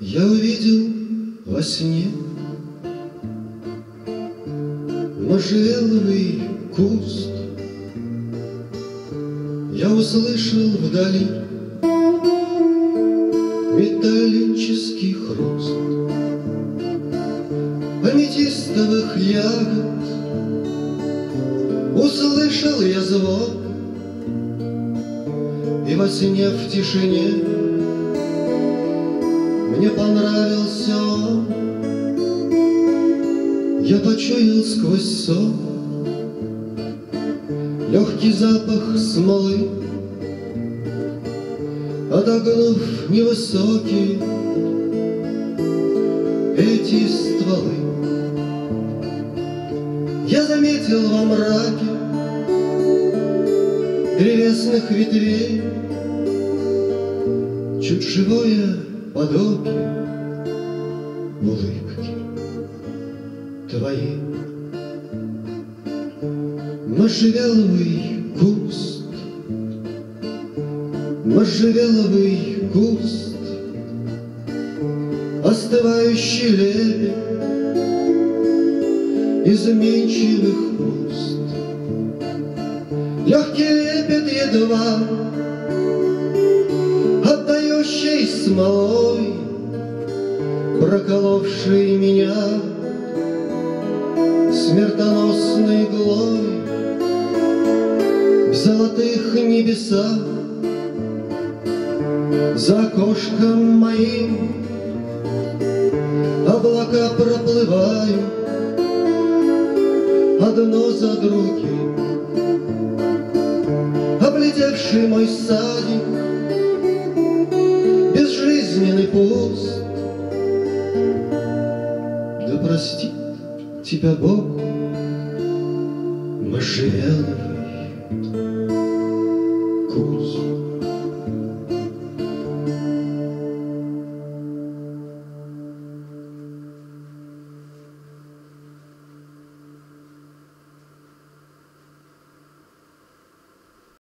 Я увидел во сне Можжевеловый куст. Я услышал вдали Металлический хруст Аметистовых ягод. Услышал я звон И во сне в тишине мне понравился он, Я почуял сквозь сон Легкий запах смолы, Отогнув невысокие Эти стволы. Я заметил во мраке Древесных ветвей Чуть живое подобие улыбки твоей. Можжевеловый куст, можжевеловый куст, Остывающий лепет изменчивых уст. Легкий лепет едва отдающий смолой, Проколовший меня смертоносной иглой В золотых небесах За окошком моим. Облака проплывают Одно за другим. Облетевший мой садик Безжизненный пуст. Да простит тебя Бог Можжевеловый куст.